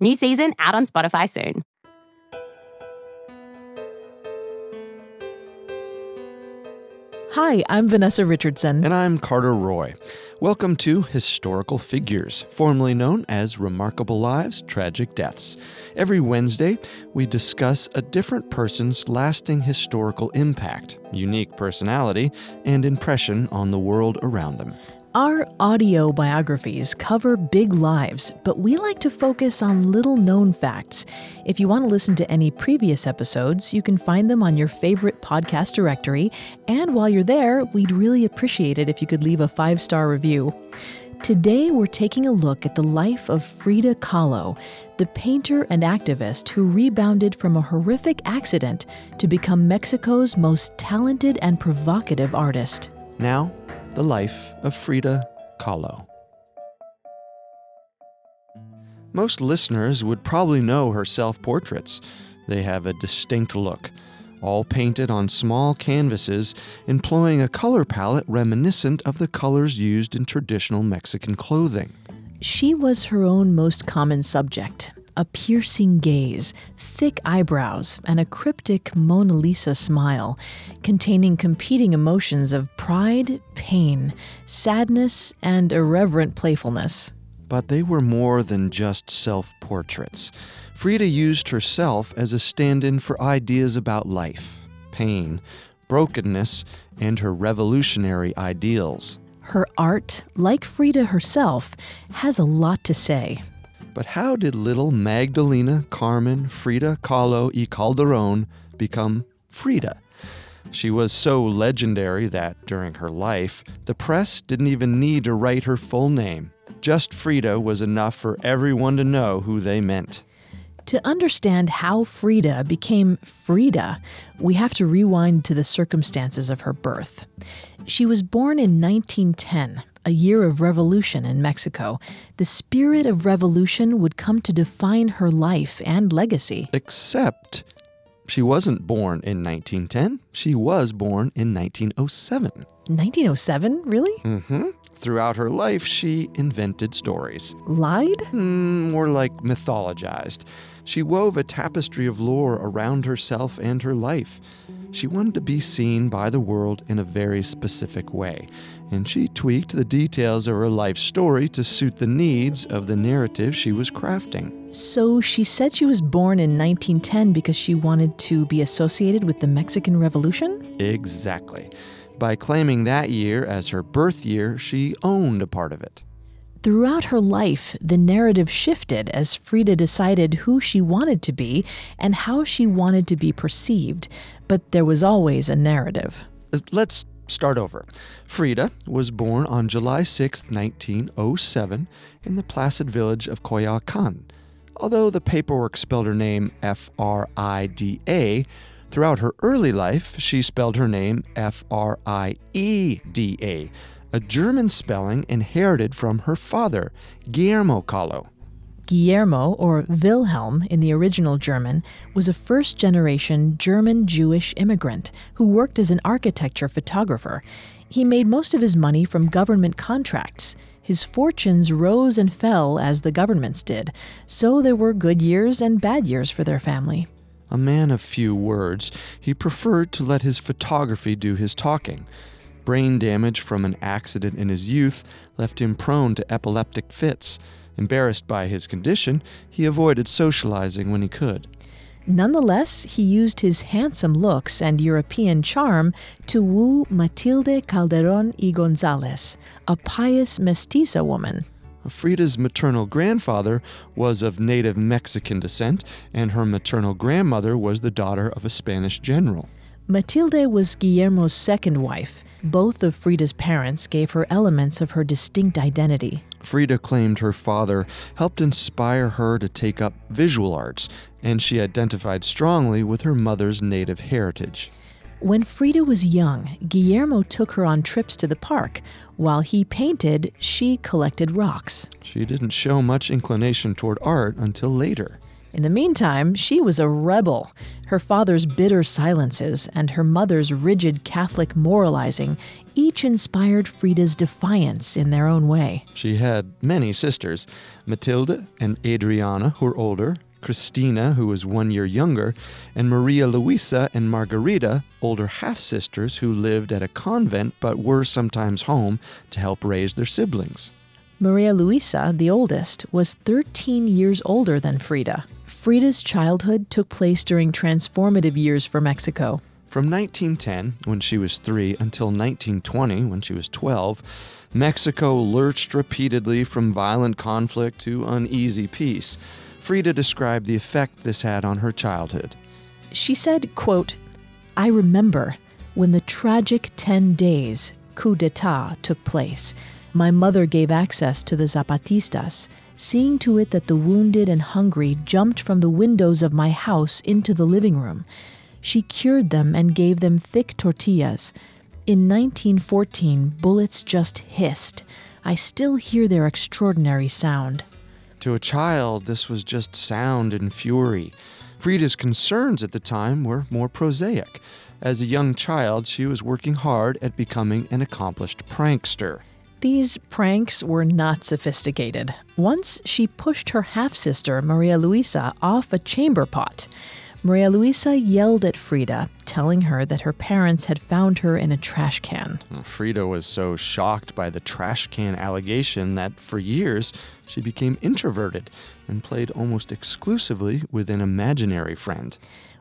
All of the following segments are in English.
New season out on Spotify soon. Hi, I'm Vanessa Richardson. And I'm Carter Roy. Welcome to Historical Figures, formerly known as Remarkable Lives, Tragic Deaths. Every Wednesday, we discuss a different person's lasting historical impact, unique personality, and impression on the world around them. Our audio biographies cover big lives, but we like to focus on little known facts. If you want to listen to any previous episodes, you can find them on your favorite podcast directory. And while you're there, we'd really appreciate it if you could leave a five star review. Today, we're taking a look at the life of Frida Kahlo, the painter and activist who rebounded from a horrific accident to become Mexico's most talented and provocative artist. Now, the life of Frida Kahlo. Most listeners would probably know her self portraits. They have a distinct look, all painted on small canvases, employing a color palette reminiscent of the colors used in traditional Mexican clothing. She was her own most common subject a piercing gaze, thick eyebrows, and a cryptic Mona Lisa smile, containing competing emotions of pride, pain, sadness, and irreverent playfulness. But they were more than just self portraits. Frida used herself as a stand in for ideas about life, pain, brokenness, and her revolutionary ideals. Her art, like Frida herself, has a lot to say. But how did little Magdalena Carmen Frida Kahlo y Calderon become Frida? She was so legendary that, during her life, the press didn't even need to write her full name. Just Frida was enough for everyone to know who they meant. To understand how Frida became Frida, we have to rewind to the circumstances of her birth. She was born in 1910, a year of revolution in Mexico. The spirit of revolution would come to define her life and legacy. Except she wasn't born in 1910. She was born in 1907. 1907? Really? Mm-hmm. Throughout her life, she invented stories. Lied? Mm, more like mythologized. She wove a tapestry of lore around herself and her life. She wanted to be seen by the world in a very specific way, and she tweaked the details of her life story to suit the needs of the narrative she was crafting. So she said she was born in 1910 because she wanted to be associated with the Mexican Revolution? Exactly. By claiming that year as her birth year, she owned a part of it. Throughout her life, the narrative shifted as Frida decided who she wanted to be and how she wanted to be perceived, but there was always a narrative. Uh, let's start over. Frida was born on July 6, 1907, in the placid village of Coyoacan. Although the paperwork spelled her name F R I D A, throughout her early life she spelled her name F R I E D A a German spelling inherited from her father, Guillermo Kahlo. Guillermo, or Wilhelm in the original German, was a first generation German Jewish immigrant who worked as an architecture photographer. He made most of his money from government contracts. His fortunes rose and fell as the governments did, so there were good years and bad years for their family. A man of few words, he preferred to let his photography do his talking. Brain damage from an accident in his youth left him prone to epileptic fits. Embarrassed by his condition, he avoided socializing when he could. Nonetheless, he used his handsome looks and European charm to woo Matilde Calderon y Gonzalez, a pious mestiza woman. Frida's maternal grandfather was of native Mexican descent, and her maternal grandmother was the daughter of a Spanish general. Matilde was Guillermo's second wife. Both of Frida's parents gave her elements of her distinct identity. Frida claimed her father helped inspire her to take up visual arts, and she identified strongly with her mother's native heritage. When Frida was young, Guillermo took her on trips to the park. While he painted, she collected rocks. She didn't show much inclination toward art until later. In the meantime, she was a rebel. Her father's bitter silences and her mother's rigid Catholic moralizing each inspired Frida's defiance in their own way. She had many sisters Matilda and Adriana, who were older, Cristina, who was one year younger, and Maria Luisa and Margarita, older half sisters who lived at a convent but were sometimes home to help raise their siblings. Maria Luisa, the oldest, was 13 years older than Frida. Frida's childhood took place during transformative years for Mexico. From 1910, when she was three, until 1920, when she was 12, Mexico lurched repeatedly from violent conflict to uneasy peace. Frida described the effect this had on her childhood. She said, quote, I remember when the tragic 10 days coup d'etat took place. My mother gave access to the Zapatistas, seeing to it that the wounded and hungry jumped from the windows of my house into the living room. She cured them and gave them thick tortillas. In 1914, bullets just hissed. I still hear their extraordinary sound. To a child, this was just sound and fury. Frida's concerns at the time were more prosaic. As a young child, she was working hard at becoming an accomplished prankster. These pranks were not sophisticated. Once she pushed her half sister, Maria Luisa, off a chamber pot. Maria Luisa yelled at Frida, telling her that her parents had found her in a trash can. Frida was so shocked by the trash can allegation that for years she became introverted and played almost exclusively with an imaginary friend.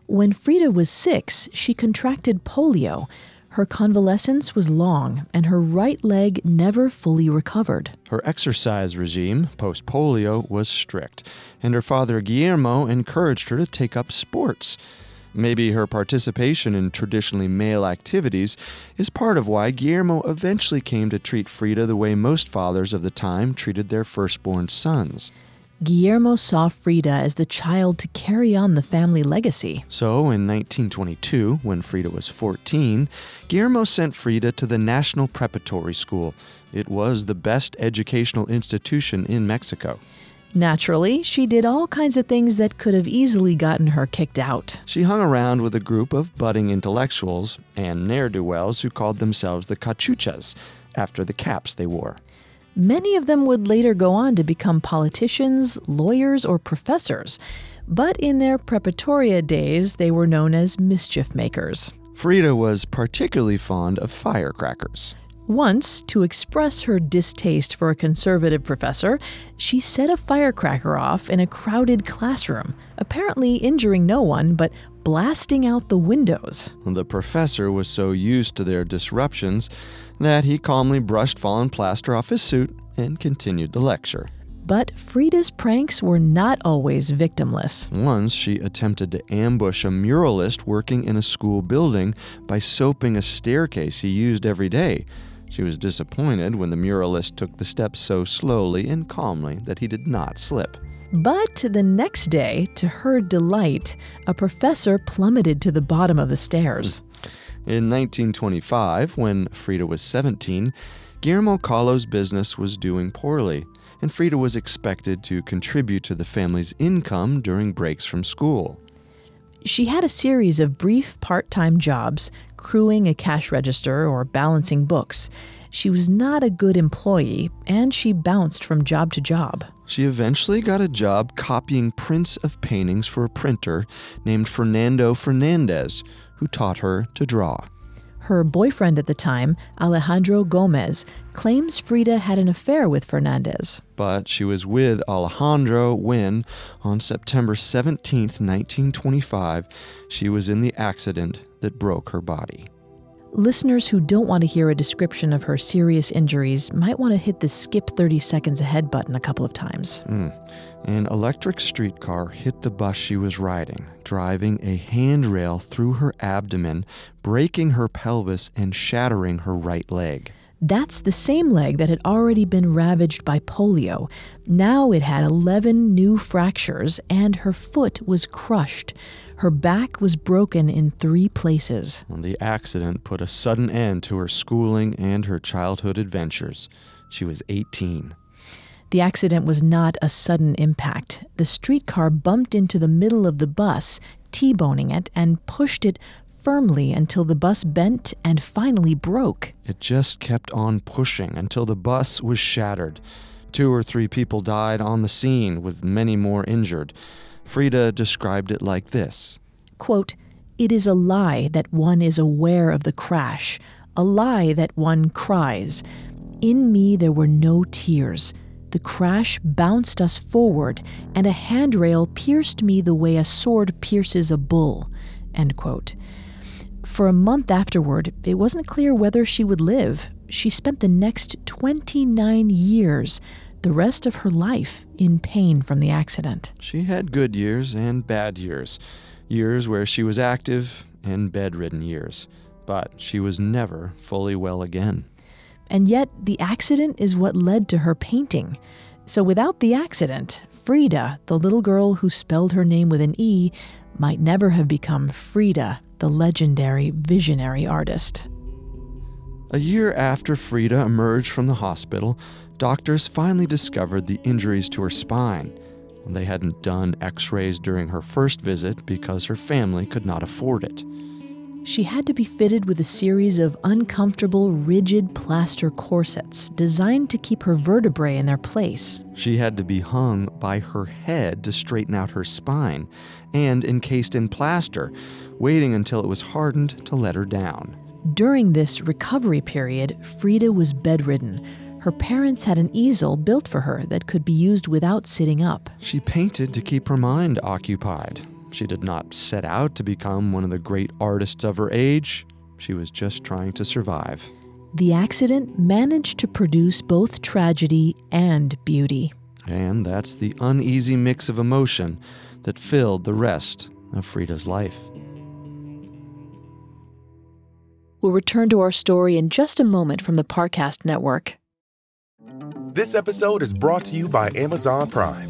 When Frida was six, she contracted polio. Her convalescence was long, and her right leg never fully recovered. Her exercise regime, post polio, was strict, and her father Guillermo encouraged her to take up sports. Maybe her participation in traditionally male activities is part of why Guillermo eventually came to treat Frida the way most fathers of the time treated their firstborn sons. Guillermo saw Frida as the child to carry on the family legacy. So, in 1922, when Frida was 14, Guillermo sent Frida to the National Preparatory School. It was the best educational institution in Mexico. Naturally, she did all kinds of things that could have easily gotten her kicked out. She hung around with a group of budding intellectuals and ne'er do wells who called themselves the cachuchas, after the caps they wore. Many of them would later go on to become politicians, lawyers, or professors. But in their preparatoria days, they were known as mischief makers. Frida was particularly fond of firecrackers. Once, to express her distaste for a conservative professor, she set a firecracker off in a crowded classroom, apparently injuring no one, but blasting out the windows. The professor was so used to their disruptions that he calmly brushed fallen plaster off his suit and continued the lecture. But Frida's pranks were not always victimless. Once she attempted to ambush a muralist working in a school building by soaping a staircase he used every day. She was disappointed when the muralist took the steps so slowly and calmly that he did not slip. But the next day, to her delight, a professor plummeted to the bottom of the stairs. In 1925, when Frida was 17, Guillermo Kahlo's business was doing poorly, and Frida was expected to contribute to the family's income during breaks from school. She had a series of brief part time jobs, crewing a cash register or balancing books. She was not a good employee, and she bounced from job to job. She eventually got a job copying prints of paintings for a printer named Fernando Fernandez, who taught her to draw. Her boyfriend at the time, Alejandro Gomez, claims Frida had an affair with Fernandez. But she was with Alejandro when, on September 17, 1925, she was in the accident that broke her body. Listeners who don't want to hear a description of her serious injuries might want to hit the skip 30 seconds ahead button a couple of times. Mm. An electric streetcar hit the bus she was riding, driving a handrail through her abdomen, breaking her pelvis, and shattering her right leg. That's the same leg that had already been ravaged by polio. Now it had 11 new fractures, and her foot was crushed. Her back was broken in three places. The accident put a sudden end to her schooling and her childhood adventures. She was 18. The accident was not a sudden impact. The streetcar bumped into the middle of the bus, T boning it, and pushed it firmly until the bus bent and finally broke. It just kept on pushing until the bus was shattered. Two or three people died on the scene, with many more injured. Frida described it like this Quote, It is a lie that one is aware of the crash, a lie that one cries. In me there were no tears. The crash bounced us forward, and a handrail pierced me the way a sword pierces a bull. For a month afterward, it wasn't clear whether she would live. She spent the next 29 years the rest of her life in pain from the accident. She had good years and bad years, years where she was active and bedridden years, but she was never fully well again. And yet, the accident is what led to her painting. So, without the accident, Frida, the little girl who spelled her name with an E, might never have become Frida, the legendary visionary artist. A year after Frida emerged from the hospital, doctors finally discovered the injuries to her spine. They hadn't done x rays during her first visit because her family could not afford it. She had to be fitted with a series of uncomfortable, rigid plaster corsets designed to keep her vertebrae in their place. She had to be hung by her head to straighten out her spine and encased in plaster, waiting until it was hardened to let her down. During this recovery period, Frida was bedridden her parents had an easel built for her that could be used without sitting up. She painted to keep her mind occupied. She did not set out to become one of the great artists of her age. She was just trying to survive. The accident managed to produce both tragedy and beauty. And that's the uneasy mix of emotion that filled the rest of Frida's life. We'll return to our story in just a moment from the Parcast Network. This episode is brought to you by Amazon Prime.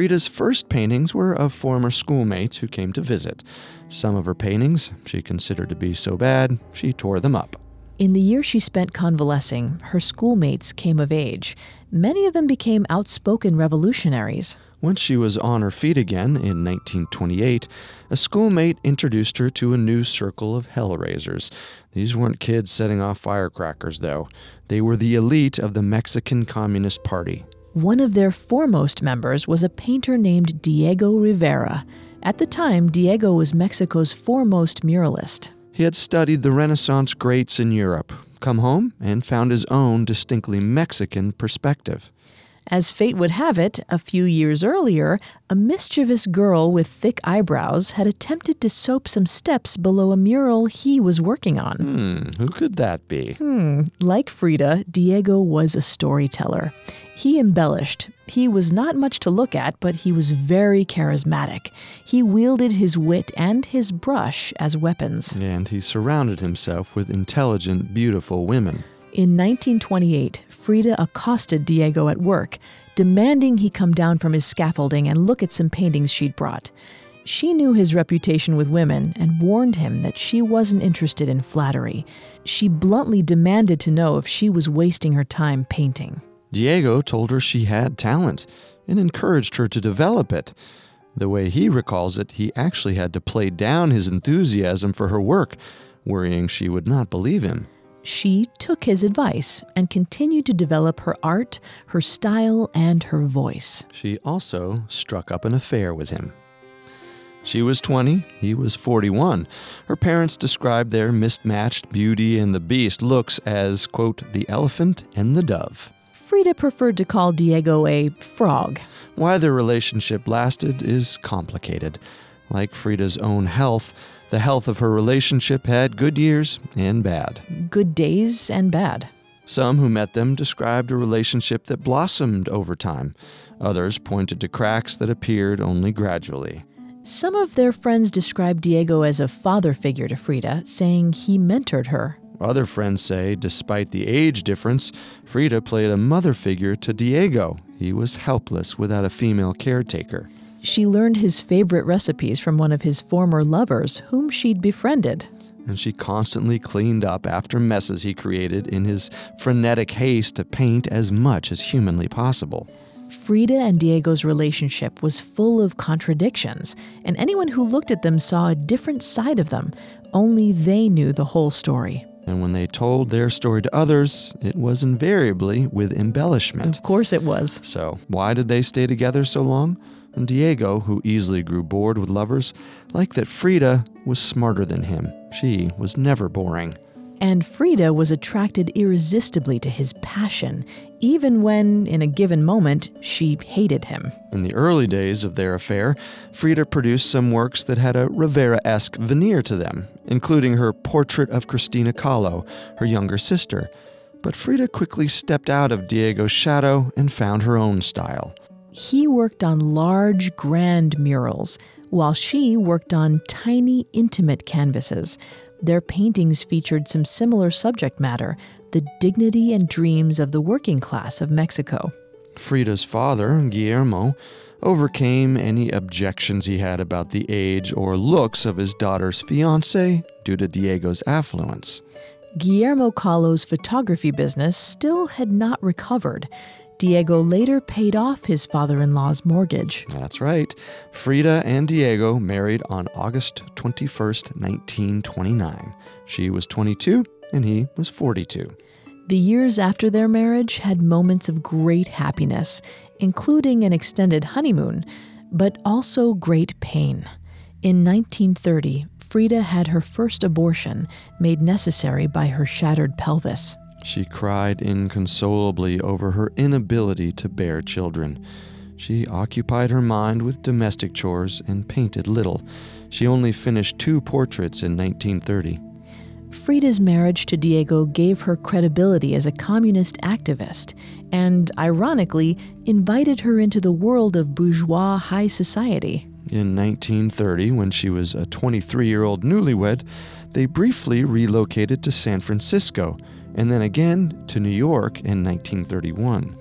Frida's first paintings were of former schoolmates who came to visit. Some of her paintings she considered to be so bad, she tore them up. In the year she spent convalescing, her schoolmates came of age. Many of them became outspoken revolutionaries. Once she was on her feet again in 1928, a schoolmate introduced her to a new circle of hellraisers. These weren't kids setting off firecrackers, though. They were the elite of the Mexican Communist Party. One of their foremost members was a painter named Diego Rivera. At the time, Diego was Mexico's foremost muralist. He had studied the Renaissance greats in Europe, come home, and found his own distinctly Mexican perspective. As fate would have it, a few years earlier, a mischievous girl with thick eyebrows had attempted to soap some steps below a mural he was working on. Hmm, who could that be? Hmm, like Frida, Diego was a storyteller. He embellished. He was not much to look at, but he was very charismatic. He wielded his wit and his brush as weapons. And he surrounded himself with intelligent, beautiful women. In 1928, Frida accosted Diego at work, demanding he come down from his scaffolding and look at some paintings she'd brought. She knew his reputation with women and warned him that she wasn't interested in flattery. She bluntly demanded to know if she was wasting her time painting. Diego told her she had talent and encouraged her to develop it. The way he recalls it, he actually had to play down his enthusiasm for her work, worrying she would not believe him. She took his advice and continued to develop her art, her style, and her voice. She also struck up an affair with him. She was 20, he was 41. Her parents described their mismatched Beauty and the Beast looks as, quote, the elephant and the dove. Frida preferred to call Diego a frog. Why their relationship lasted is complicated. Like Frida's own health, the health of her relationship had good years and bad. Good days and bad. Some who met them described a relationship that blossomed over time. Others pointed to cracks that appeared only gradually. Some of their friends described Diego as a father figure to Frida, saying he mentored her. Other friends say, despite the age difference, Frida played a mother figure to Diego. He was helpless without a female caretaker. She learned his favorite recipes from one of his former lovers, whom she'd befriended. And she constantly cleaned up after messes he created in his frenetic haste to paint as much as humanly possible. Frida and Diego's relationship was full of contradictions, and anyone who looked at them saw a different side of them. Only they knew the whole story. And when they told their story to others, it was invariably with embellishment. Of course it was. So, why did they stay together so long? And Diego, who easily grew bored with lovers, liked that Frida was smarter than him. She was never boring. And Frida was attracted irresistibly to his passion, even when, in a given moment, she hated him. In the early days of their affair, Frida produced some works that had a Rivera esque veneer to them, including her portrait of Cristina Kahlo, her younger sister. But Frida quickly stepped out of Diego's shadow and found her own style. He worked on large, grand murals, while she worked on tiny, intimate canvases. Their paintings featured some similar subject matter the dignity and dreams of the working class of Mexico. Frida's father, Guillermo, overcame any objections he had about the age or looks of his daughter's fiance due to Diego's affluence. Guillermo Kahlo's photography business still had not recovered. Diego later paid off his father in law's mortgage. That's right. Frida and Diego married on August 21st, 1929. She was 22 and he was 42. The years after their marriage had moments of great happiness, including an extended honeymoon, but also great pain. In 1930, Frida had her first abortion, made necessary by her shattered pelvis. She cried inconsolably over her inability to bear children. She occupied her mind with domestic chores and painted little. She only finished two portraits in 1930. Frida's marriage to Diego gave her credibility as a communist activist and, ironically, invited her into the world of bourgeois high society. In 1930, when she was a 23 year old newlywed, they briefly relocated to San Francisco and then again to New York in 1931.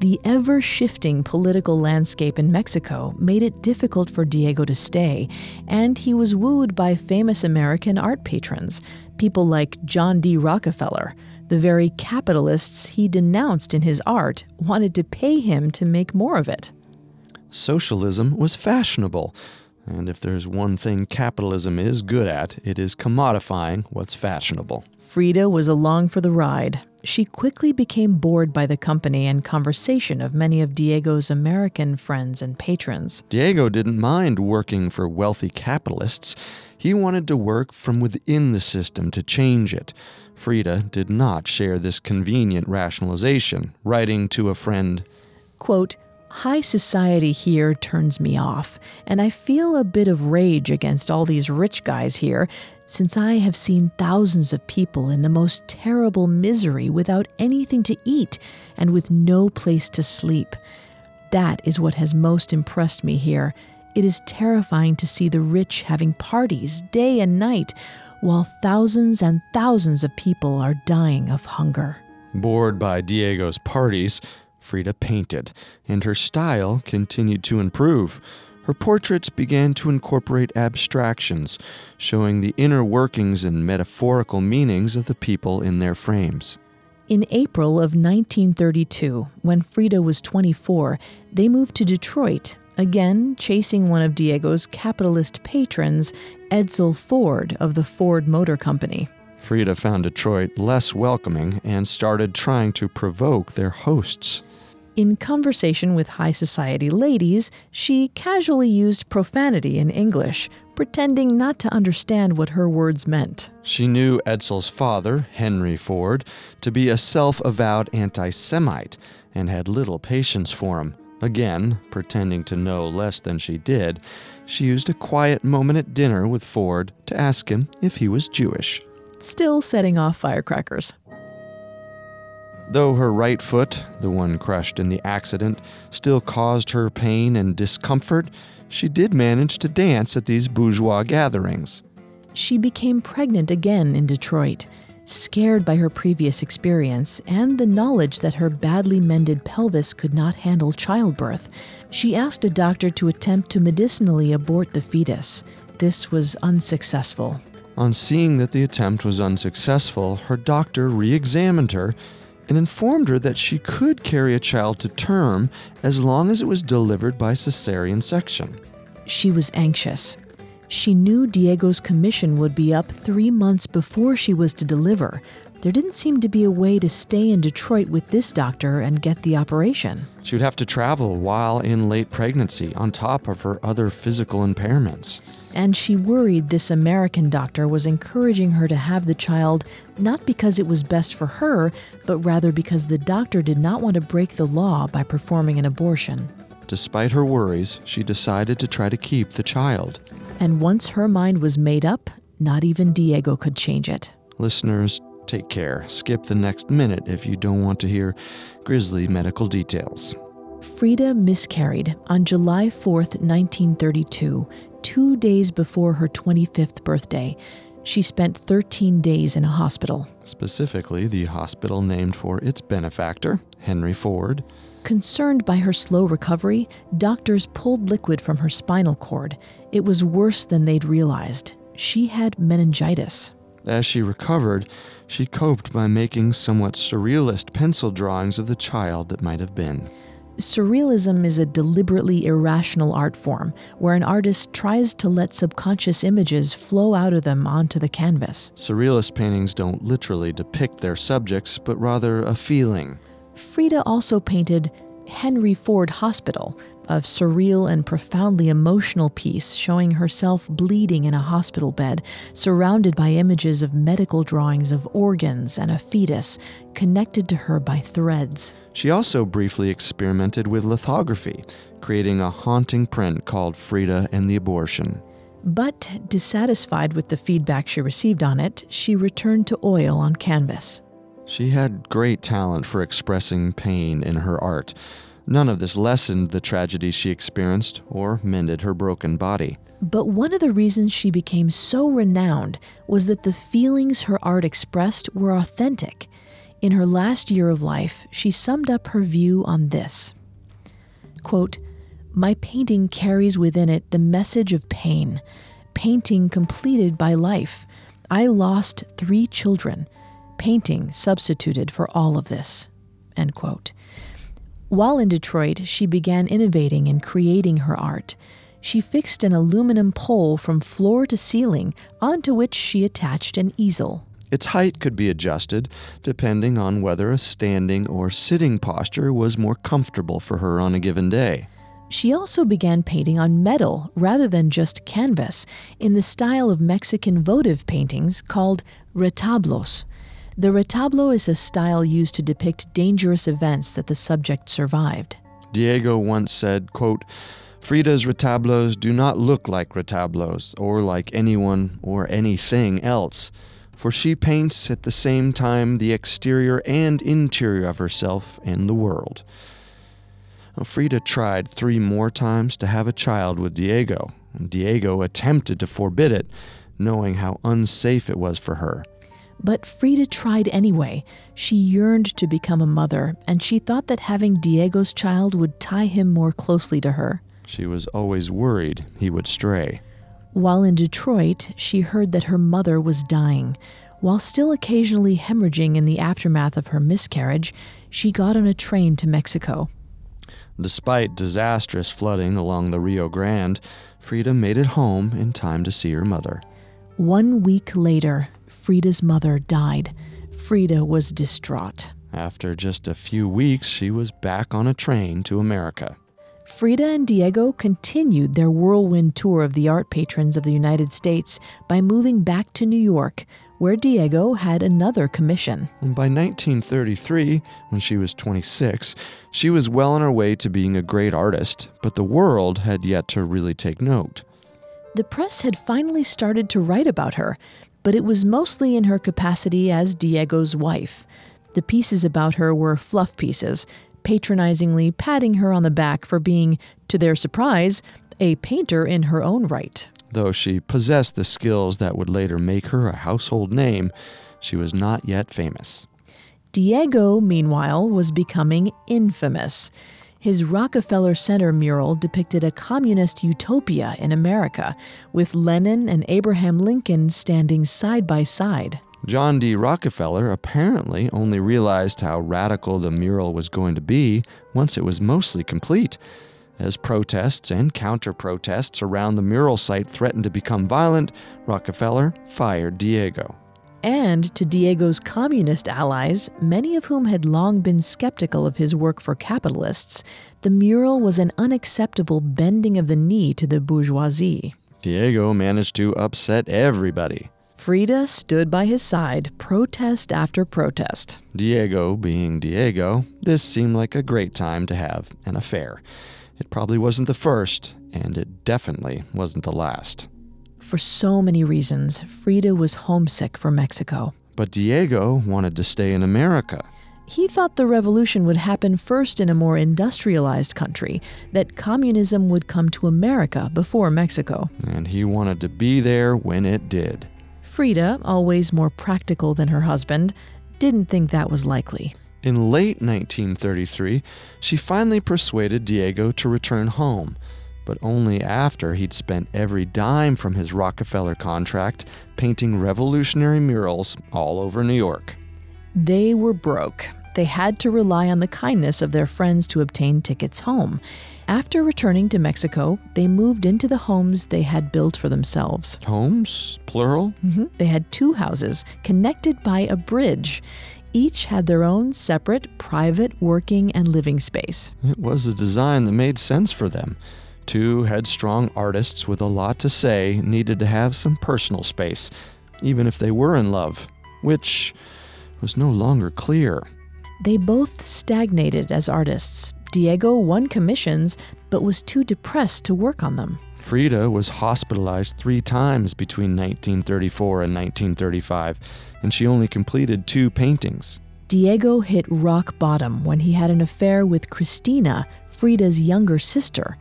The ever shifting political landscape in Mexico made it difficult for Diego to stay, and he was wooed by famous American art patrons, people like John D. Rockefeller. The very capitalists he denounced in his art wanted to pay him to make more of it. Socialism was fashionable, and if there's one thing capitalism is good at, it is commodifying what's fashionable. Frida was along for the ride. She quickly became bored by the company and conversation of many of Diego's American friends and patrons. Diego didn't mind working for wealthy capitalists. He wanted to work from within the system to change it. Frida did not share this convenient rationalization, writing to a friend Quote, High society here turns me off, and I feel a bit of rage against all these rich guys here since I have seen thousands of people in the most terrible misery without anything to eat and with no place to sleep. That is what has most impressed me here. It is terrifying to see the rich having parties day and night, while thousands and thousands of people are dying of hunger. Bored by Diego's parties, Frida painted, and her style continued to improve her portraits began to incorporate abstractions, showing the inner workings and metaphorical meanings of the people in their frames. In April of 1932, when Frida was 24, they moved to Detroit, again chasing one of Diego's capitalist patrons, Edsel Ford of the Ford Motor Company. Frida found Detroit less welcoming and started trying to provoke their hosts. In conversation with high society ladies, she casually used profanity in English, pretending not to understand what her words meant. She knew Edsel's father, Henry Ford, to be a self avowed anti Semite and had little patience for him. Again, pretending to know less than she did, she used a quiet moment at dinner with Ford to ask him if he was Jewish. Still setting off firecrackers. Though her right foot, the one crushed in the accident, still caused her pain and discomfort, she did manage to dance at these bourgeois gatherings. She became pregnant again in Detroit, scared by her previous experience and the knowledge that her badly mended pelvis could not handle childbirth. She asked a doctor to attempt to medicinally abort the fetus. This was unsuccessful. On seeing that the attempt was unsuccessful, her doctor re examined her and informed her that she could carry a child to term as long as it was delivered by cesarean section. She was anxious. She knew Diego's commission would be up three months before she was to deliver. There didn't seem to be a way to stay in Detroit with this doctor and get the operation. She would have to travel while in late pregnancy, on top of her other physical impairments and she worried this American doctor was encouraging her to have the child not because it was best for her, but rather because the doctor did not want to break the law by performing an abortion. Despite her worries, she decided to try to keep the child. And once her mind was made up, not even Diego could change it. Listeners, take care. Skip the next minute if you don't want to hear grisly medical details. Frida miscarried on July 4, 1932, two days before her 25th birthday. She spent 13 days in a hospital. Specifically, the hospital named for its benefactor, Henry Ford. Concerned by her slow recovery, doctors pulled liquid from her spinal cord. It was worse than they'd realized. She had meningitis. As she recovered, she coped by making somewhat surrealist pencil drawings of the child that might have been. Surrealism is a deliberately irrational art form where an artist tries to let subconscious images flow out of them onto the canvas. Surrealist paintings don't literally depict their subjects, but rather a feeling. Frida also painted Henry Ford Hospital, a surreal and profoundly emotional piece showing herself bleeding in a hospital bed, surrounded by images of medical drawings of organs and a fetus connected to her by threads. She also briefly experimented with lithography, creating a haunting print called Frida and the Abortion. But dissatisfied with the feedback she received on it, she returned to oil on canvas. She had great talent for expressing pain in her art. None of this lessened the tragedies she experienced or mended her broken body. But one of the reasons she became so renowned was that the feelings her art expressed were authentic. In her last year of life, she summed up her view on this Quote, My painting carries within it the message of pain, painting completed by life. I lost three children. Painting substituted for all of this. End quote. While in Detroit, she began innovating and creating her art. She fixed an aluminum pole from floor to ceiling onto which she attached an easel. Its height could be adjusted depending on whether a standing or sitting posture was more comfortable for her on a given day. She also began painting on metal rather than just canvas in the style of Mexican votive paintings called retablos. The retablo is a style used to depict dangerous events that the subject survived. Diego once said, quote, Frida's retablos do not look like retablos or like anyone or anything else, for she paints at the same time the exterior and interior of herself and the world. Frida tried three more times to have a child with Diego, and Diego attempted to forbid it, knowing how unsafe it was for her. But Frida tried anyway. She yearned to become a mother, and she thought that having Diego's child would tie him more closely to her. She was always worried he would stray. While in Detroit, she heard that her mother was dying. While still occasionally hemorrhaging in the aftermath of her miscarriage, she got on a train to Mexico. Despite disastrous flooding along the Rio Grande, Frida made it home in time to see her mother. One week later, Frida's mother died. Frida was distraught. After just a few weeks, she was back on a train to America. Frida and Diego continued their whirlwind tour of the art patrons of the United States by moving back to New York, where Diego had another commission. And by 1933, when she was 26, she was well on her way to being a great artist, but the world had yet to really take note. The press had finally started to write about her, but it was mostly in her capacity as Diego's wife. The pieces about her were fluff pieces, patronizingly patting her on the back for being, to their surprise, a painter in her own right. Though she possessed the skills that would later make her a household name, she was not yet famous. Diego, meanwhile, was becoming infamous. His Rockefeller Center mural depicted a communist utopia in America, with Lenin and Abraham Lincoln standing side by side. John D. Rockefeller apparently only realized how radical the mural was going to be once it was mostly complete. As protests and counter protests around the mural site threatened to become violent, Rockefeller fired Diego. And to Diego's communist allies, many of whom had long been skeptical of his work for capitalists, the mural was an unacceptable bending of the knee to the bourgeoisie. Diego managed to upset everybody. Frida stood by his side, protest after protest. Diego being Diego, this seemed like a great time to have an affair. It probably wasn't the first, and it definitely wasn't the last. For so many reasons, Frida was homesick for Mexico. But Diego wanted to stay in America. He thought the revolution would happen first in a more industrialized country, that communism would come to America before Mexico. And he wanted to be there when it did. Frida, always more practical than her husband, didn't think that was likely. In late 1933, she finally persuaded Diego to return home, but only after he'd spent every dime from his Rockefeller contract painting revolutionary murals all over New York. They were broke. They had to rely on the kindness of their friends to obtain tickets home. After returning to Mexico, they moved into the homes they had built for themselves. Homes? Plural? Mm-hmm. They had two houses connected by a bridge. Each had their own separate, private working and living space. It was a design that made sense for them. Two headstrong artists with a lot to say needed to have some personal space, even if they were in love, which was no longer clear. They both stagnated as artists. Diego won commissions, but was too depressed to work on them. Frida was hospitalized three times between 1934 and 1935, and she only completed two paintings. Diego hit rock bottom when he had an affair with Cristina, Frida's younger sister.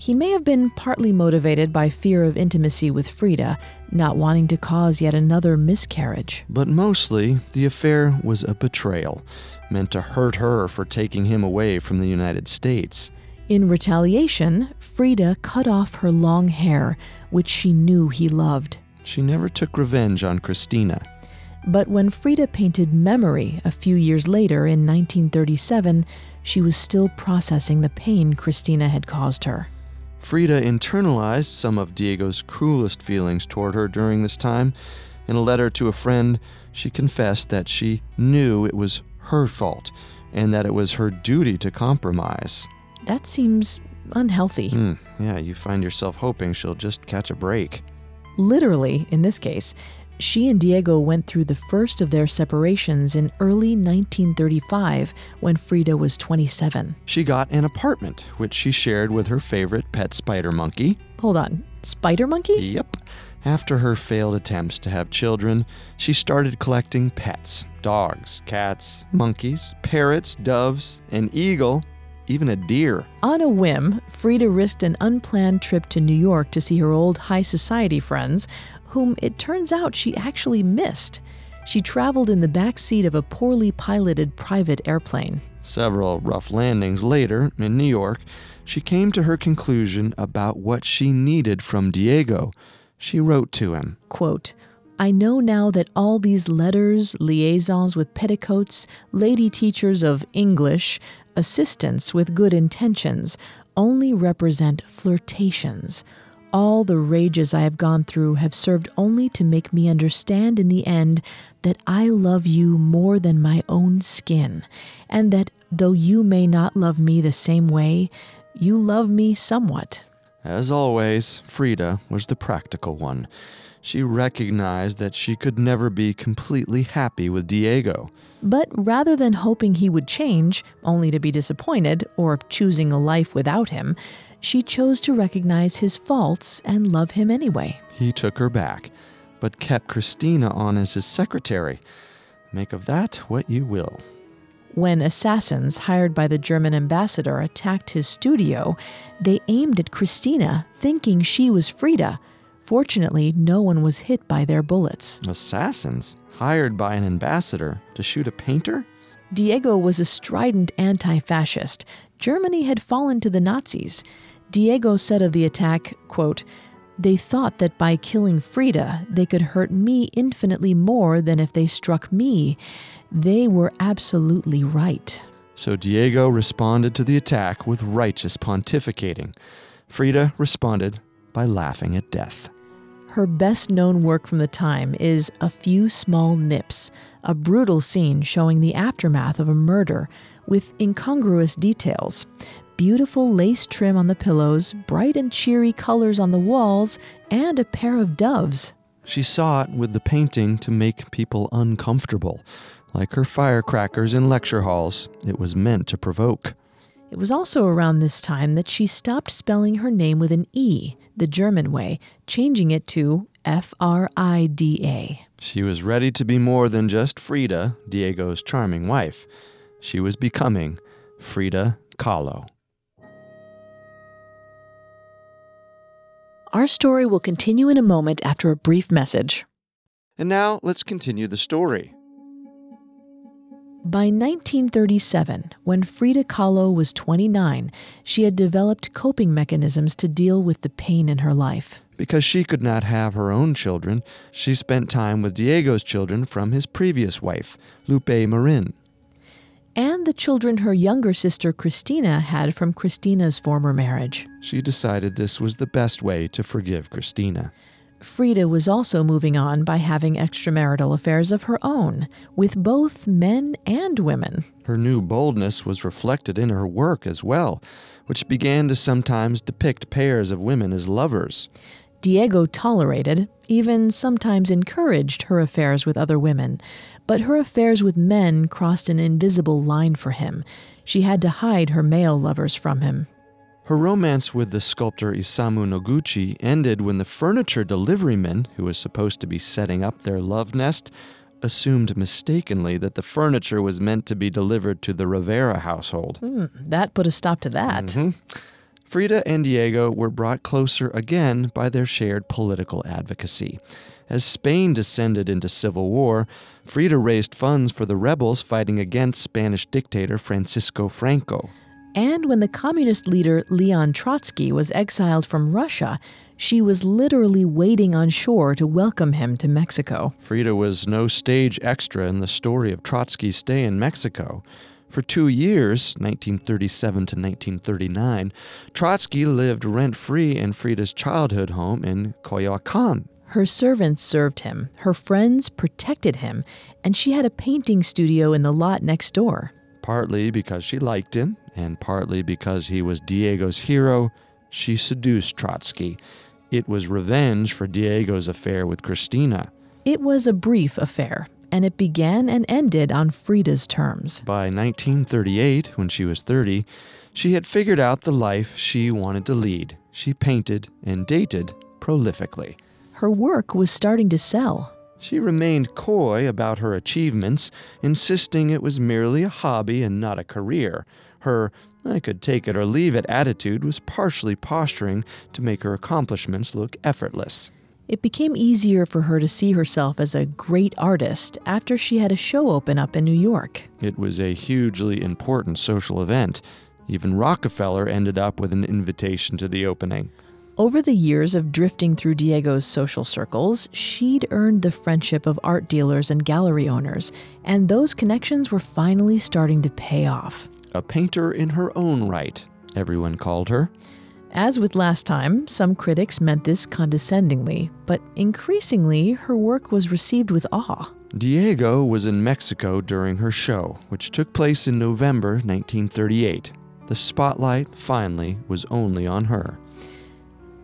He may have been partly motivated by fear of intimacy with Frida, not wanting to cause yet another miscarriage. But mostly, the affair was a betrayal, meant to hurt her for taking him away from the United States. In retaliation, Frida cut off her long hair, which she knew he loved. She never took revenge on Cristina. But when Frida painted Memory a few years later in 1937, she was still processing the pain Cristina had caused her. Frida internalized some of Diego's cruelest feelings toward her during this time. In a letter to a friend, she confessed that she knew it was her fault and that it was her duty to compromise. That seems unhealthy. Mm, yeah, you find yourself hoping she'll just catch a break. Literally, in this case, she and Diego went through the first of their separations in early 1935 when Frida was 27. She got an apartment, which she shared with her favorite pet spider monkey. Hold on, spider monkey? Yep. After her failed attempts to have children, she started collecting pets dogs, cats, monkeys, parrots, doves, an eagle, even a deer. On a whim, Frida risked an unplanned trip to New York to see her old high society friends, whom it turns out she actually missed. She traveled in the back seat of a poorly piloted private airplane. Several rough landings later, in New York, she came to her conclusion about what she needed from Diego. She wrote to him Quote, I know now that all these letters, liaisons with petticoats, lady teachers of English, assistants with good intentions, only represent flirtations. All the rages I have gone through have served only to make me understand in the end that I love you more than my own skin, and that though you may not love me the same way, you love me somewhat. As always, Frida was the practical one. She recognized that she could never be completely happy with Diego. But rather than hoping he would change, only to be disappointed, or choosing a life without him, she chose to recognize his faults and love him anyway. He took her back, but kept Cristina on as his secretary. Make of that what you will. When assassins hired by the German ambassador attacked his studio, they aimed at Cristina, thinking she was Frida. Fortunately, no one was hit by their bullets. Assassins? Hired by an ambassador to shoot a painter? Diego was a strident anti fascist. Germany had fallen to the Nazis. Diego said of the attack, quote, They thought that by killing Frida, they could hurt me infinitely more than if they struck me. They were absolutely right. So Diego responded to the attack with righteous pontificating. Frida responded by laughing at death. Her best known work from the time is A Few Small Nips, a brutal scene showing the aftermath of a murder with incongruous details beautiful lace trim on the pillows, bright and cheery colors on the walls, and a pair of doves. She sought with the painting to make people uncomfortable. Like her firecrackers in lecture halls, it was meant to provoke. It was also around this time that she stopped spelling her name with an E, the German way, changing it to F R I D A. She was ready to be more than just Frida, Diego's charming wife. She was becoming Frida Kahlo. Our story will continue in a moment after a brief message. And now let's continue the story. By 1937, when Frida Kahlo was 29, she had developed coping mechanisms to deal with the pain in her life. Because she could not have her own children, she spent time with Diego's children from his previous wife, Lupe Marin. And the children her younger sister Cristina had from Cristina's former marriage. She decided this was the best way to forgive Cristina. Frida was also moving on by having extramarital affairs of her own, with both men and women. Her new boldness was reflected in her work as well, which began to sometimes depict pairs of women as lovers. Diego tolerated, even sometimes encouraged, her affairs with other women, but her affairs with men crossed an invisible line for him. She had to hide her male lovers from him. Her romance with the sculptor Isamu Noguchi ended when the furniture deliveryman, who was supposed to be setting up their love nest, assumed mistakenly that the furniture was meant to be delivered to the Rivera household. Mm, that put a stop to that. Mm-hmm. Frida and Diego were brought closer again by their shared political advocacy. As Spain descended into civil war, Frida raised funds for the rebels fighting against Spanish dictator Francisco Franco. And when the communist leader Leon Trotsky was exiled from Russia, she was literally waiting on shore to welcome him to Mexico. Frida was no stage extra in the story of Trotsky's stay in Mexico. For two years, 1937 to 1939, Trotsky lived rent free in Frida's childhood home in Coyoacan. Her servants served him, her friends protected him, and she had a painting studio in the lot next door. Partly because she liked him, and partly because he was Diego's hero, she seduced Trotsky. It was revenge for Diego's affair with Cristina. It was a brief affair, and it began and ended on Frida's terms. By 1938, when she was 30, she had figured out the life she wanted to lead. She painted and dated prolifically. Her work was starting to sell. She remained coy about her achievements, insisting it was merely a hobby and not a career. Her I could take it or leave it attitude was partially posturing to make her accomplishments look effortless. It became easier for her to see herself as a great artist after she had a show open up in New York. It was a hugely important social event. Even Rockefeller ended up with an invitation to the opening. Over the years of drifting through Diego's social circles, she'd earned the friendship of art dealers and gallery owners, and those connections were finally starting to pay off. A painter in her own right, everyone called her. As with last time, some critics meant this condescendingly, but increasingly her work was received with awe. Diego was in Mexico during her show, which took place in November 1938. The spotlight finally was only on her.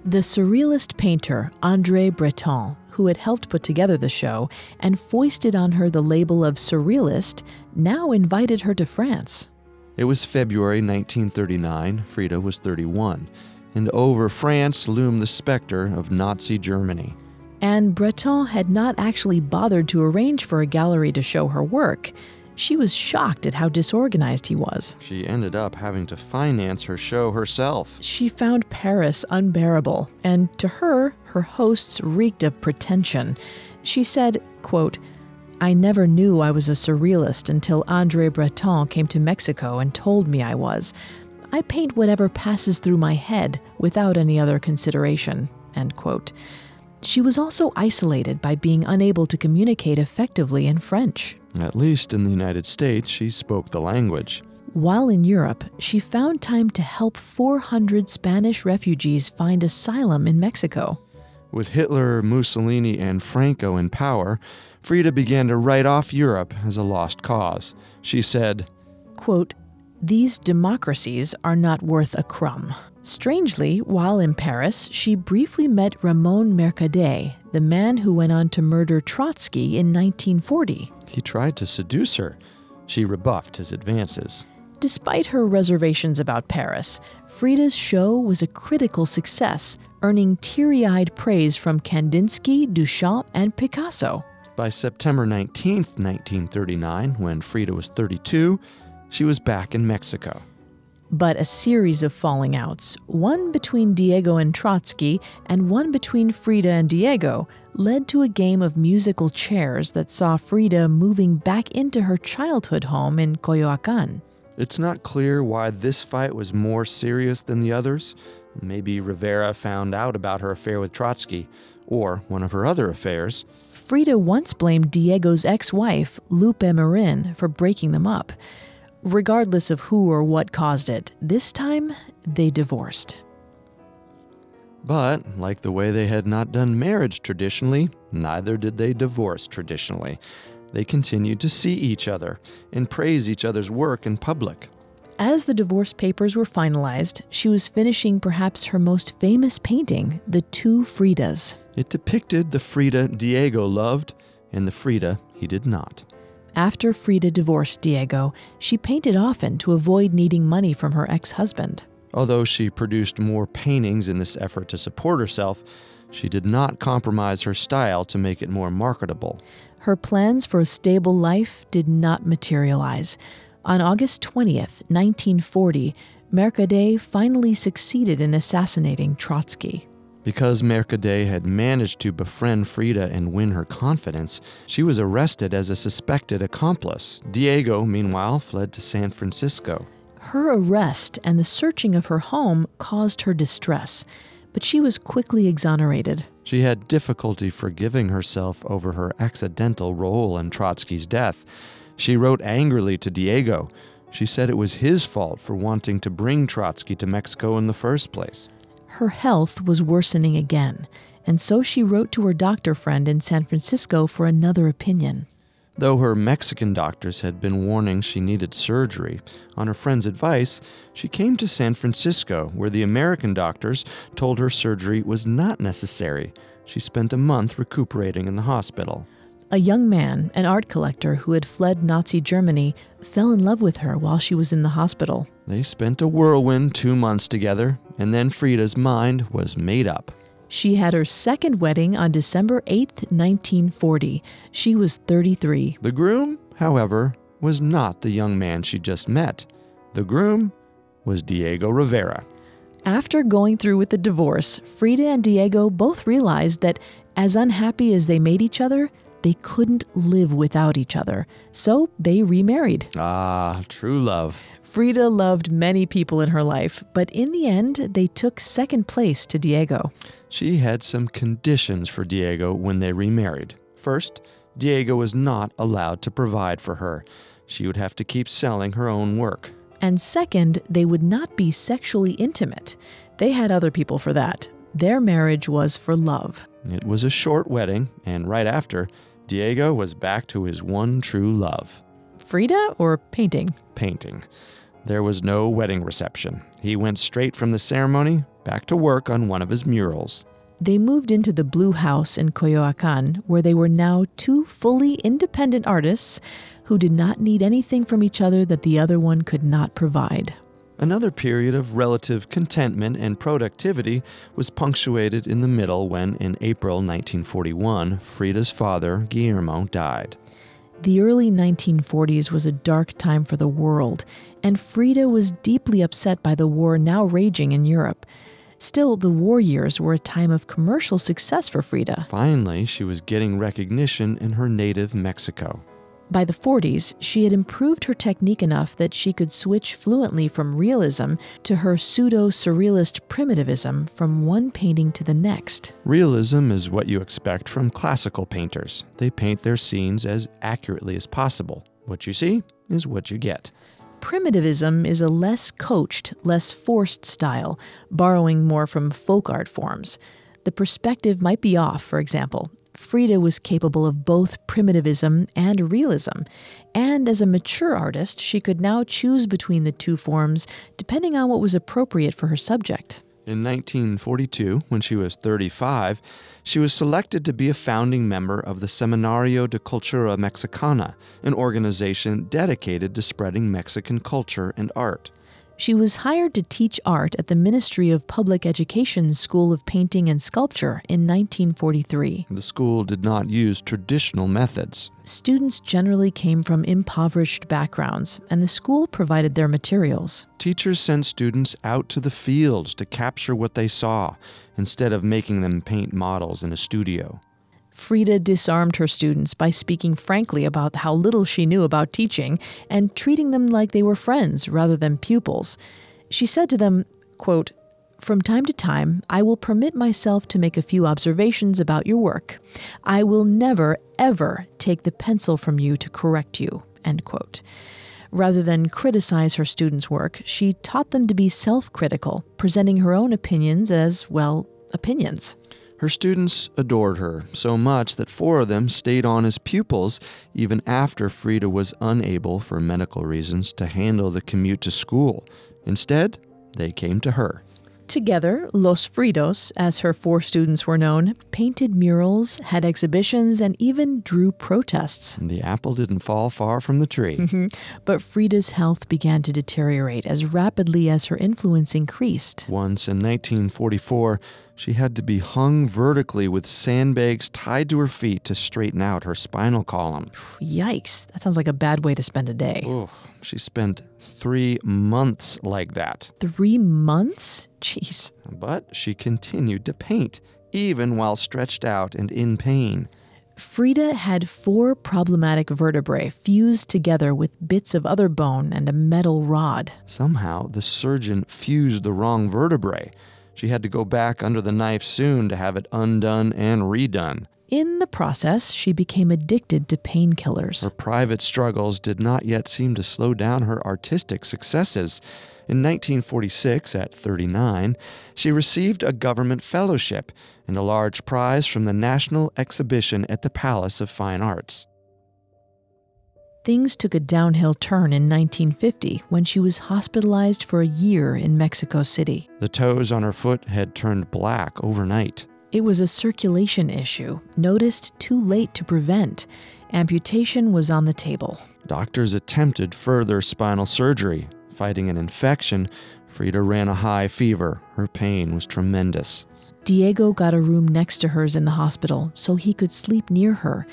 The surrealist painter André Breton, who had helped put together the show and foisted on her the label of surrealist, now invited her to France. It was February 1939. Frida was 31, and over France loomed the specter of Nazi Germany. And Breton had not actually bothered to arrange for a gallery to show her work. She was shocked at how disorganized he was. She ended up having to finance her show herself. She found Paris unbearable, and to her, her hosts reeked of pretension. She said, quote, I never knew I was a surrealist until Andre Breton came to Mexico and told me I was. I paint whatever passes through my head without any other consideration. End quote. She was also isolated by being unable to communicate effectively in French. At least in the United States, she spoke the language. While in Europe, she found time to help 400 Spanish refugees find asylum in Mexico. With Hitler, Mussolini, and Franco in power, Frida began to write off Europe as a lost cause. She said, quote, These democracies are not worth a crumb. Strangely, while in Paris, she briefly met Ramon Mercader, the man who went on to murder Trotsky in 1940. He tried to seduce her. She rebuffed his advances. Despite her reservations about Paris, Frida's show was a critical success, earning teary eyed praise from Kandinsky, Duchamp, and Picasso. By September 19, 1939, when Frida was 32, she was back in Mexico. But a series of falling outs, one between Diego and Trotsky and one between Frida and Diego, led to a game of musical chairs that saw Frida moving back into her childhood home in Coyoacan. It's not clear why this fight was more serious than the others. Maybe Rivera found out about her affair with Trotsky, or one of her other affairs. Frida once blamed Diego's ex wife, Lupe Marin, for breaking them up. Regardless of who or what caused it, this time they divorced. But, like the way they had not done marriage traditionally, neither did they divorce traditionally. They continued to see each other and praise each other's work in public. As the divorce papers were finalized, she was finishing perhaps her most famous painting, The Two Fridas. It depicted the Frida Diego loved and the Frida he did not. After Frida divorced Diego, she painted often to avoid needing money from her ex husband. Although she produced more paintings in this effort to support herself, she did not compromise her style to make it more marketable. Her plans for a stable life did not materialize. On August 20th, 1940, Mercader finally succeeded in assassinating Trotsky. Because Mercader had managed to befriend Frida and win her confidence, she was arrested as a suspected accomplice. Diego, meanwhile, fled to San Francisco. Her arrest and the searching of her home caused her distress, but she was quickly exonerated. She had difficulty forgiving herself over her accidental role in Trotsky's death. She wrote angrily to Diego. She said it was his fault for wanting to bring Trotsky to Mexico in the first place. Her health was worsening again, and so she wrote to her doctor friend in San Francisco for another opinion. Though her Mexican doctors had been warning she needed surgery, on her friend's advice, she came to San Francisco, where the American doctors told her surgery was not necessary. She spent a month recuperating in the hospital. A young man, an art collector who had fled Nazi Germany, fell in love with her while she was in the hospital. They spent a whirlwind two months together, and then Frida's mind was made up. She had her second wedding on December 8, 1940. She was 33. The groom, however, was not the young man she just met. The groom was Diego Rivera. After going through with the divorce, Frida and Diego both realized that as unhappy as they made each other, they couldn't live without each other. So they remarried. Ah, true love. Frida loved many people in her life, but in the end, they took second place to Diego. She had some conditions for Diego when they remarried. First, Diego was not allowed to provide for her. She would have to keep selling her own work. And second, they would not be sexually intimate. They had other people for that. Their marriage was for love. It was a short wedding, and right after, Diego was back to his one true love Frida or painting? painting. There was no wedding reception. He went straight from the ceremony back to work on one of his murals. They moved into the Blue House in Coyoacan, where they were now two fully independent artists who did not need anything from each other that the other one could not provide. Another period of relative contentment and productivity was punctuated in the middle when, in April 1941, Frida's father, Guillermo, died. The early 1940s was a dark time for the world, and Frida was deeply upset by the war now raging in Europe. Still, the war years were a time of commercial success for Frida. Finally, she was getting recognition in her native Mexico. By the 40s, she had improved her technique enough that she could switch fluently from realism to her pseudo surrealist primitivism from one painting to the next. Realism is what you expect from classical painters. They paint their scenes as accurately as possible. What you see is what you get. Primitivism is a less coached, less forced style, borrowing more from folk art forms. The perspective might be off, for example. Frida was capable of both primitivism and realism, and as a mature artist, she could now choose between the two forms depending on what was appropriate for her subject. In 1942, when she was 35, she was selected to be a founding member of the Seminario de Cultura Mexicana, an organization dedicated to spreading Mexican culture and art. She was hired to teach art at the Ministry of Public Education's School of Painting and Sculpture in 1943. The school did not use traditional methods. Students generally came from impoverished backgrounds, and the school provided their materials. Teachers sent students out to the fields to capture what they saw instead of making them paint models in a studio. Frida disarmed her students by speaking frankly about how little she knew about teaching and treating them like they were friends rather than pupils. She said to them, quote, from time to time, I will permit myself to make a few observations about your work. I will never, ever take the pencil from you to correct you. End quote. Rather than criticize her students' work, she taught them to be self critical, presenting her own opinions as, well, opinions. Her students adored her so much that four of them stayed on as pupils even after Frida was unable, for medical reasons, to handle the commute to school. Instead, they came to her. Together, Los Fridos, as her four students were known, painted murals, had exhibitions, and even drew protests. The apple didn't fall far from the tree. Mm-hmm. But Frida's health began to deteriorate as rapidly as her influence increased. Once in 1944, she had to be hung vertically with sandbags tied to her feet to straighten out her spinal column. Yikes, that sounds like a bad way to spend a day. Oh, she spent three months like that. Three months? Jeez. But she continued to paint, even while stretched out and in pain. Frida had four problematic vertebrae fused together with bits of other bone and a metal rod. Somehow, the surgeon fused the wrong vertebrae. She had to go back under the knife soon to have it undone and redone. In the process, she became addicted to painkillers. Her private struggles did not yet seem to slow down her artistic successes. In 1946, at 39, she received a government fellowship and a large prize from the National Exhibition at the Palace of Fine Arts. Things took a downhill turn in 1950 when she was hospitalized for a year in Mexico City. The toes on her foot had turned black overnight. It was a circulation issue, noticed too late to prevent. Amputation was on the table. Doctors attempted further spinal surgery. Fighting an infection, Frida ran a high fever. Her pain was tremendous. Diego got a room next to hers in the hospital so he could sleep near her.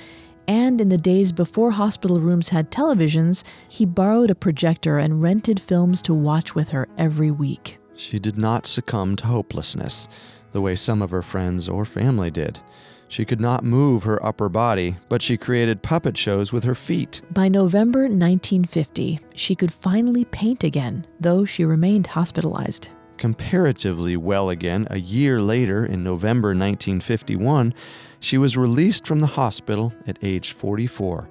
And in the days before hospital rooms had televisions, he borrowed a projector and rented films to watch with her every week. She did not succumb to hopelessness the way some of her friends or family did. She could not move her upper body, but she created puppet shows with her feet. By November 1950, she could finally paint again, though she remained hospitalized. Comparatively well again, a year later, in November 1951, she was released from the hospital at age 44.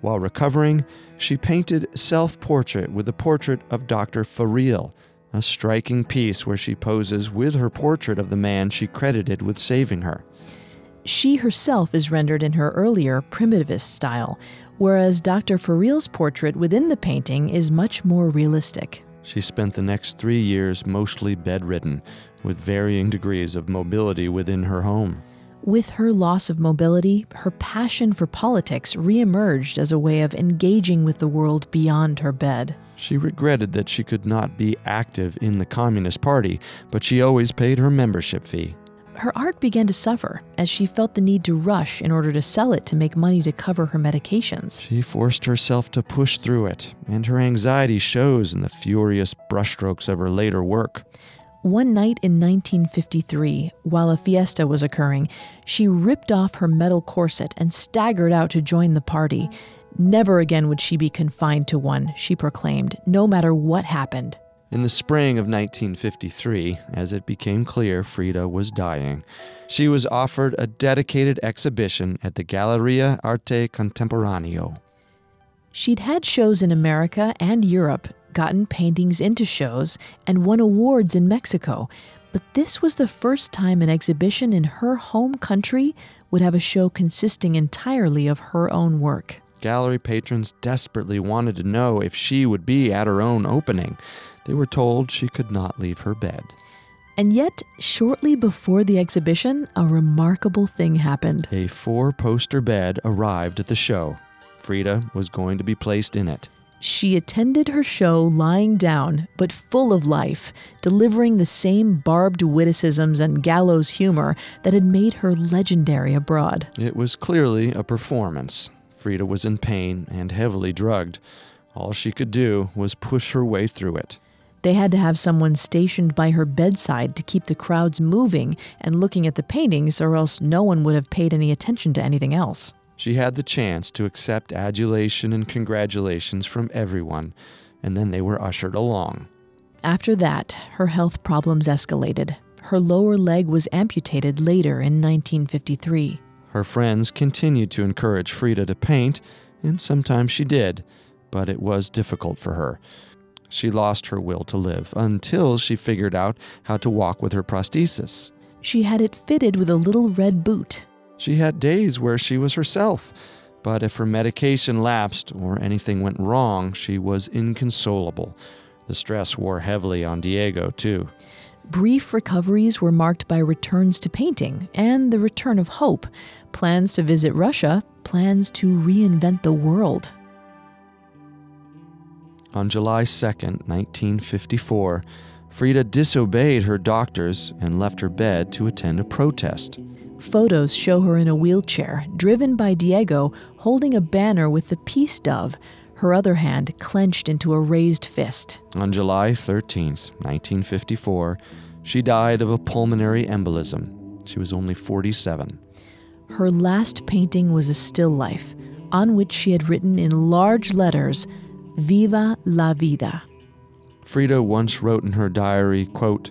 While recovering, she painted self portrait with a portrait of Dr. Farill, a striking piece where she poses with her portrait of the man she credited with saving her. She herself is rendered in her earlier primitivist style, whereas Dr. Farill's portrait within the painting is much more realistic. She spent the next three years mostly bedridden, with varying degrees of mobility within her home. With her loss of mobility, her passion for politics reemerged as a way of engaging with the world beyond her bed. She regretted that she could not be active in the Communist Party, but she always paid her membership fee. Her art began to suffer as she felt the need to rush in order to sell it to make money to cover her medications. She forced herself to push through it, and her anxiety shows in the furious brushstrokes of her later work. One night in 1953, while a fiesta was occurring, she ripped off her metal corset and staggered out to join the party. Never again would she be confined to one, she proclaimed, no matter what happened. In the spring of 1953, as it became clear Frida was dying, she was offered a dedicated exhibition at the Galleria Arte Contemporaneo. She'd had shows in America and Europe, gotten paintings into shows, and won awards in Mexico. But this was the first time an exhibition in her home country would have a show consisting entirely of her own work. Gallery patrons desperately wanted to know if she would be at her own opening. They were told she could not leave her bed. And yet, shortly before the exhibition, a remarkable thing happened. A four poster bed arrived at the show. Frida was going to be placed in it. She attended her show lying down, but full of life, delivering the same barbed witticisms and gallows humor that had made her legendary abroad. It was clearly a performance. Frida was in pain and heavily drugged. All she could do was push her way through it. They had to have someone stationed by her bedside to keep the crowds moving and looking at the paintings, or else no one would have paid any attention to anything else. She had the chance to accept adulation and congratulations from everyone, and then they were ushered along. After that, her health problems escalated. Her lower leg was amputated later in 1953. Her friends continued to encourage Frida to paint, and sometimes she did, but it was difficult for her. She lost her will to live until she figured out how to walk with her prosthesis. She had it fitted with a little red boot. She had days where she was herself, but if her medication lapsed or anything went wrong, she was inconsolable. The stress wore heavily on Diego, too. Brief recoveries were marked by returns to painting and the return of hope, plans to visit Russia, plans to reinvent the world. On July 2, 1954, Frida disobeyed her doctors and left her bed to attend a protest. Photos show her in a wheelchair, driven by Diego, holding a banner with the peace dove, her other hand clenched into a raised fist. On July 13, 1954, she died of a pulmonary embolism. She was only 47. Her last painting was a still life, on which she had written in large letters, Viva la vida. Frida once wrote in her diary, quote,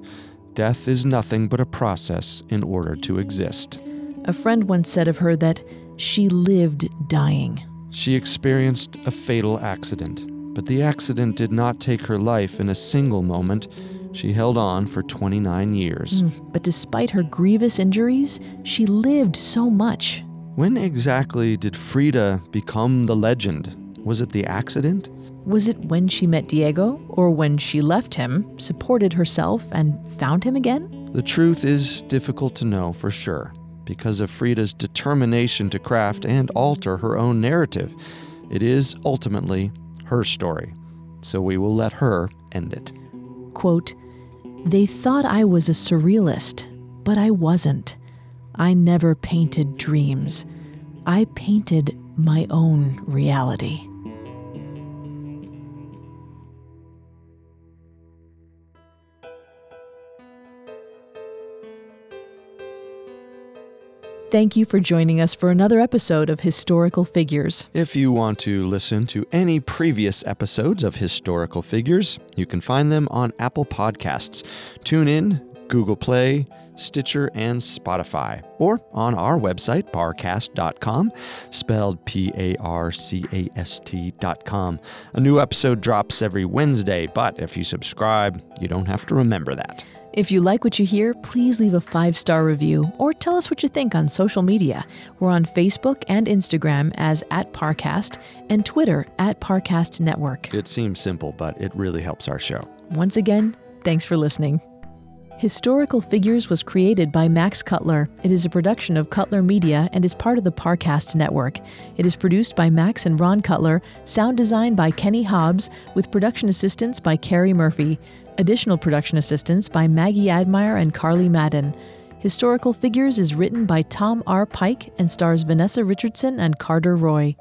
Death is nothing but a process in order to exist. A friend once said of her that she lived dying. She experienced a fatal accident, but the accident did not take her life in a single moment. She held on for 29 years. Mm, but despite her grievous injuries, she lived so much. When exactly did Frida become the legend? Was it the accident? Was it when she met Diego, or when she left him, supported herself, and found him again? The truth is difficult to know for sure because of Frida's determination to craft and alter her own narrative. It is ultimately her story, so we will let her end it. Quote, They thought I was a surrealist, but I wasn't. I never painted dreams. I painted my own reality. Thank you for joining us for another episode of Historical Figures. If you want to listen to any previous episodes of Historical Figures, you can find them on Apple Podcasts, TuneIn, Google Play, Stitcher, and Spotify, or on our website, parcast.com, spelled P A R C A S T.com. A new episode drops every Wednesday, but if you subscribe, you don't have to remember that. If you like what you hear, please leave a five star review or tell us what you think on social media. We're on Facebook and Instagram as at Parcast and Twitter at Parcast Network. It seems simple, but it really helps our show. Once again, thanks for listening. Historical Figures was created by Max Cutler. It is a production of Cutler Media and is part of the Parcast network. It is produced by Max and Ron Cutler, sound design by Kenny Hobbs, with production assistance by Carrie Murphy. Additional production assistance by Maggie Admire and Carly Madden. Historical Figures is written by Tom R. Pike and stars Vanessa Richardson and Carter Roy.